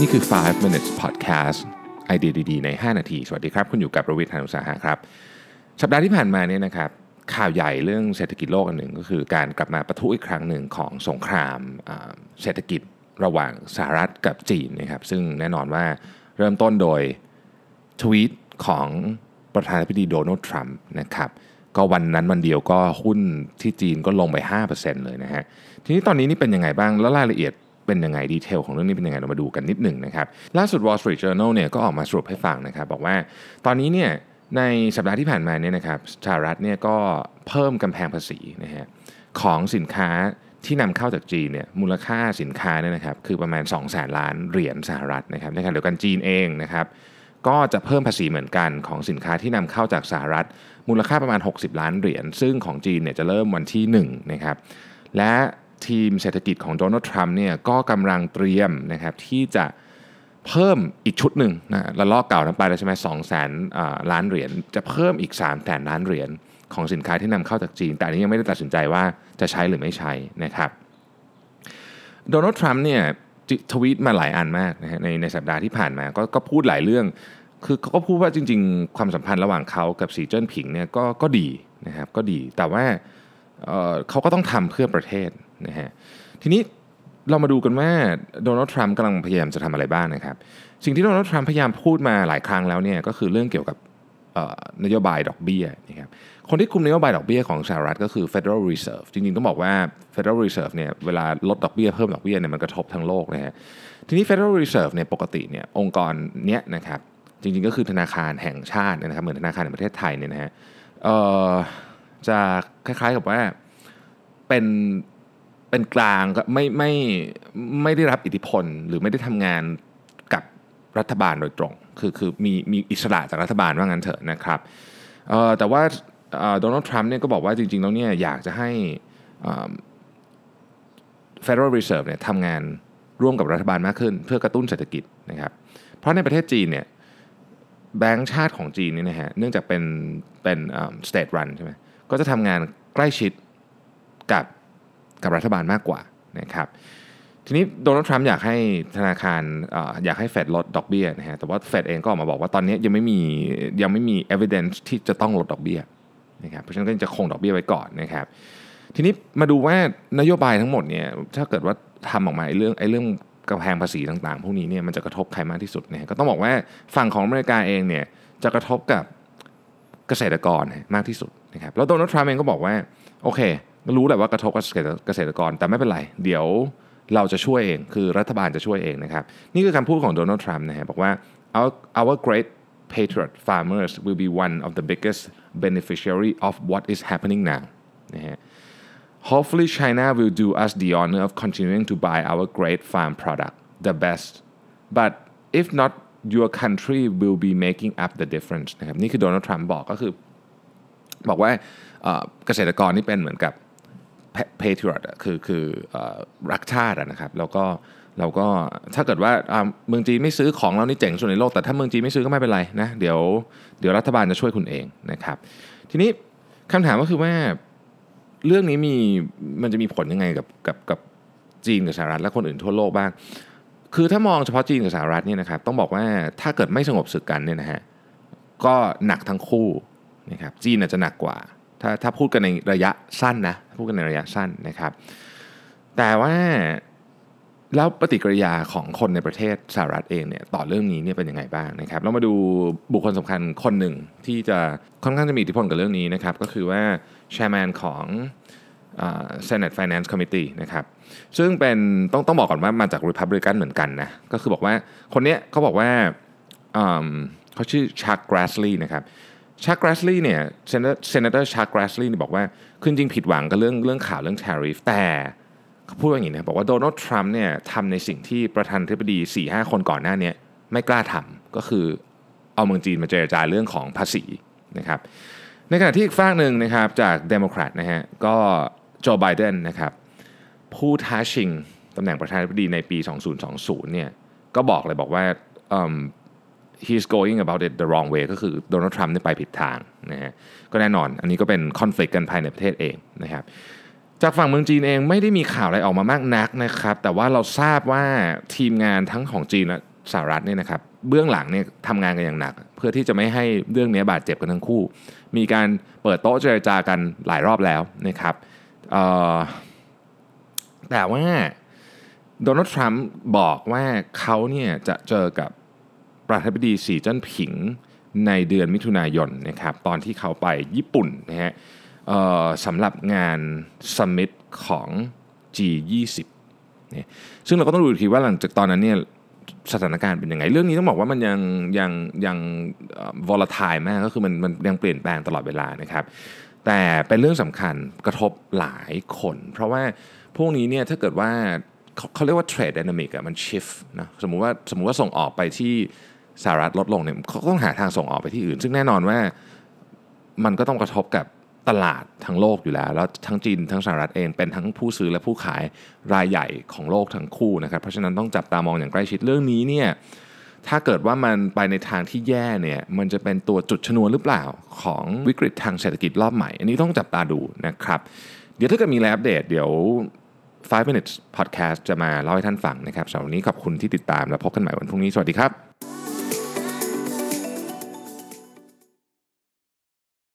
นี่คือ 5 minutes podcast ไอเดียดีๆ ใน 5 นาที สวัสดีครับ คุณอยู่กับประวิทยานุสาหะครับ สัปดาห์ที่ผ่านมาเนี่ยนะครับ ข่าวใหญ่เรื่องเศรษฐกิจโลกอันหนึ่งก็คือการกลับมาประทุอีกครั้งหนึ่งของสงครามเศรษฐกิจระหว่างสหรัฐกับจีนนะครับ ซึ่งแน่นอนว่าเริ่มต้นโดยทวีตของประธานาธิบดีโดนัลด์ทรัมป์นะครับก็วันนั้นวันเดียวก็หุ้นที่จีนก็ลงไป 5%เลยนะฮะ ทีนี้ตอนนี้นี่เป็นยังไงบ้าง แล้วรายละเอียด เป็นยังไงดีเทลของเรื่องนี้เป็นยังไงเรามาดูกันนิดหนึ่งนะครับล่าสุด Wall Street Journal เนี่ยก็ออกมาสรุปให้ฟังนะครับบอกว่าตอนนี้เนี่ยในสัปดาห์ที่ผ่านมาเนี่ยนะครับสหรัฐเนี่ยก็เพิ่มกำแพงภาษีนะฮะของสินค้าที่นำเข้าจากจีนเนี่ยมูลค่าสินค้าเนี่ยนะครับคือประมาณ 2 0 0แสนล้านเหรียญสหรัฐนะครับในขณะเดียวกันจีนเองนะครับก็จะเพิ่มภาษีเหมือนกันของสินค้าที่นำเข้าจากสหรัฐ มูลค่าประมาณ 60 ล้านเหรียญซึ่งของจีนเนี่ยจะเริ่มวันที่1นะครับและ ทีมเศรษฐกิจของโดนัลด์ทรัมป์เนี่ยก็กำลังเตรียมนะครับที่จะเพิ่มอีกชุดหนึ่งนะละลอกเก่านั้นไปแล้วใช่ไหมสองแสนล้านเหรียญจะเพิ่มอีก3แสนล้านเหรียญของสินค้าที่นำเข้าจากจีน แต่อันนี้ยังไม่ได้ตัดสินใจว่าจะใช้หรือไม่ใช้นะครับโดนัลด์ทรัมป์เนี่ยทวีตมาหลายอันมากนะฮะในในสัปดาห์ที่ผ่านมาก็ก็พูดหลายเรื่อง คือเขาก็พูดว่าจริง ๆ ความสัมพันธ์ระหว่างเขากับสีเจิ้นผิงเนี่ยก็ก็ดีนะครับก็ดีแต่ว่าเเขาก็ต้องทำเพื่อประเทศ นะฮะทีนี้เรามาดูกันว่าโดนัลด์ทรัมป์กำลังพยายามจะทำอะไรบ้างนะครับ สิ่งที่โดนัลด์ทรัมป์พยายามพูดมาหลายครั้งแล้วเนี่ยก็คือเรื่องเกี่ยวกับนโยบายดอกเบี้ยนะครับคนที่คุมนโยบายดอกเบี้ยของสหรัฐก็คือ Federal Reserve จริงๆ ต้องบอกว่า Federal Reserve เนี่ยเวลาลดดอกเบี้ยเพิ่มดอกเบี้ยเนี่ยมันกระทบทั้งโลกนะฮะทีนี้ Federal Reserve เนี่ยปกติเนี่ยองค์กรเนี้ยนะครับจริงๆ ก็คือธนาคารแห่งชาตินะครับเหมือนธนาคารในประเทศไทยเนี่ยนะฮะจะคล้ายๆกับว่าเป็น เป็นกลางก็ไม่ไม่ไม่ได้รับอิทธิพล หรือไม่ได้ทำงานกับรัฐบาลโดยตรง คือคือมีมีอิสระจากรัฐบาลว่างั้นเถอะนะครับแต่ว่าโดนัลด์ทรัมป์เนี่ยก็บอกว่าจริงๆแล้วเนี่ยอยากจะให้ Federal Reserve เนี่ยทำงานร่วมกับรัฐบาลมากขึ้น เพื่อกระตุ้นเศรษฐกิจนะครับ เพราะในประเทศจีนเนี่ยแบงก์ชาติของจีนนี่นะฮะเนื่องจากเป็นเป็น state run ใช่ไหมก็จะทำงานใกล้ชิดกับ กับรัฐบาลมากกว่านะครับทีนี้โดนัลด์ทรัมป์อยากให้ธนาคารอยากให้เฟดลดดอกเบี้ยนะฮะแต่ว่าเฟดเองก็ออกมาบอกว่าตอนนี้ยังไม่มียังไม่มี evidence ที่จะต้องลดดอกเบี้ยนะครับเพราะฉะนั้นก็จะคงดอกเบี้ยไว้ก่อนนะครับทีนี้มาดูว่านโยบายทั้งหมดเนี่ยถ้าเกิดว่าทำออกมาไอ้เรื่องไอ้เรื่องกำแพงภาษีต่างๆ พวกนี้เนี่ยมันจะกระทบใครมากที่สุดเนี่ยก็ต้องบอกว่าฝั่งของอเมริกาเองเนี่ยจะกระทบกับเกษตรกรมากที่สุดนะครับแล้วโดนัลด์ทรัมป์เองก็บอกว่าโอเค รู้แหละว่ากระทบเกษตรกรแต่ไม่เป็นไร เดี๋ยวเราจะช่วยเอง คือรัฐบาลจะช่วยเองนะครับ นี่คือคำพูดของโดนัลด์ทรัมป์นะฮะบอกว่า our our great patriot farmers will be one of the biggest beneficiary of what is happening now นะฮะ hopefully China will do us the honor of continuing to buy our great farm product the best but if not your country will be making up the difference นะครับนี่คือโดนัลด์ทรัมป์บอกก็คือ บอกว่าเกษตรกรนี่เป็นเหมือนกับ patriot คือคือรักชาตินะครับ แล้วก็เราก็ถ้าเกิดว่าเมืองจีนไม่ซื้อของเรานี่เจ๋งสุดในโลก แต่ถ้าเมืองจีนไม่ซื้อก็ไม่เป็นไรนะเดี๋ยวเดี๋ยวรัฐบาลจะช่วยคุณเองนะครับ ทีนี้คำถามก็คือว่าเรื่องนี้มีมันจะมีผลยังไงกับกับกับจีนกับสหรัฐและคนอื่นทั่วโลกบ้าง คือถ้ามองเฉพาะจีนกับสหรัฐเนี่ยนะครับต้องบอกว่าถ้าเกิดไม่สงบศึกกันเนี่ยนะฮะก็หนักทั้งคู่นะครับจีนอาจจะหนักกว่า ถ้าถ้าพูดกันในระยะสั้นนะพูดกันในระยะสั้นนะครับ แต่ว่าแล้วปฏิกิริยาของคนในประเทศสหรัฐเองเนี่ยต่อเรื่องนี้เนี่ยเป็นยังไงบ้างนะครับเรามาดูบุคคลสำคัญคนหนึ่งที่จะค่อนข้างจะมีอิทธิพลกับเรื่องนี้นะครับ ก็คือว่า chairman ของ Senate Finance Committee นะครับซึ่งเป็นต้องต้องบอกก่อนว่ามาจาก Republican เหมือนกันนะก็คือบอกว่าคนนี้เขาบอกว่าเขาชื่อชักกราสลีย์นะครับ ชักกรสลีย์เนี่ย Senator ชักกรสลีย์บอกว่าคือจริงผิดหวังกับเรื่องเรื่องข่าวเรื่อง tariff แต่เขาพูดว่าอย่างนี้นะบอกว่าโดนัลด์ทรัมป์เนี่ยทำในสิ่งที่ประธานาธิบดี4-5คนก่อนหน้านี้ไม่กล้าทำก็คือเอาเมืองจีนมาเจรจาเรื่องของภาษีนะครับในขณะที่อีกฝากหนึ่งนะครับจากเดโมแครตนะฮะก็โจไบเดนนะครับผู้ท้าชิงตำแหน่งประธานาธิบดีในปี 2020เนี่ยก็บอกเลยบอกว่า he's going about it the wrong way ก็คือโดนัลด์ทรัมป์นี่ไปผิดทางนะฮะก็แน่นอนอันนี้ก็เป็นคอน FLICT กันภายในประเทศเองนะครับจากฝั่งเมืองจีนเองไม่ได้มีข่าวอะไรออกมามากนักนะครับ แต่ว่าเราทราบว่าทีมงานทั้งของจีนและสหรัฐเนี่ยนะครับเบื้องหลังเนี่ยทำงานกันอย่างหนัก เพื่อที่จะไม่ให้เรื่องนี้บาดเจ็บกันทั้งคู่ มีการเปิดโต๊ะเจรจากันหลายรอบแล้วนะครับแต่ว่าโดนัลด์ทรัมป์บอกว่าเขาเนี่ยจะเจอกับ ประธานาธิบดีสีจิ้นผิงในเดือนมิถุนายนนะครับตอนที่เขาไปญี่ปุ่นนะฮะสำหรับงานสมิตของ G20 เนี่ยซึ่งเราก็ต้องดูทีว่าหลังจากตอนนั้นเนี่ยสถานการณ์เป็นยังไง เรื่องนี้ต้องบอกว่ามันยังยังยัง volatile มากก็คือมันมันยังเปลี่ยนแปลงตลอดเวลานะครับ แต่เป็นเรื่องสำคัญกระทบหลายคน เพราะว่าพวกนี้เนี่ยถ้าเกิดว่าเขาเรียกว่า trade dynamic อะมัน shift นะสมมุติว่าสมมุติว่าส่งออกไปที่ สหรัฐลดลงเนี่ยเขาต้องหาทางส่งออกไปที่อื่น ซึ่งแน่นอนว่ามันก็ต้องกระทบกับตลาดทั้งโลกอยู่แล้ว แล้วทั้งจีนทั้งสหรัฐเองเป็นทั้งผู้ซื้อและผู้ขายรายใหญ่ของโลกทั้งคู่นะครับ เพราะฉะนั้นต้องจับตามองอย่างใกล้ชิดเรื่องนี้เนี่ยถ้าเกิดว่ามันไปในทางที่แย่เนี่ยมันจะเป็นตัวจุดชนวนหรือเปล่าของวิกฤตทางเศรษฐกิจรอบใหม่ อันนี้ต้องจับตาดูนะครับ เดี๋ยวถ้าเกิดมีอัปเดตเดี๋ยว 5 minutes podcast จะมาเล่าให้ท่านฟังนะครับสำหรับวันนี้ขอบคุณที่ติดตามและพบกันใหม่วันพรุ่งนี้ สวัสดีครับ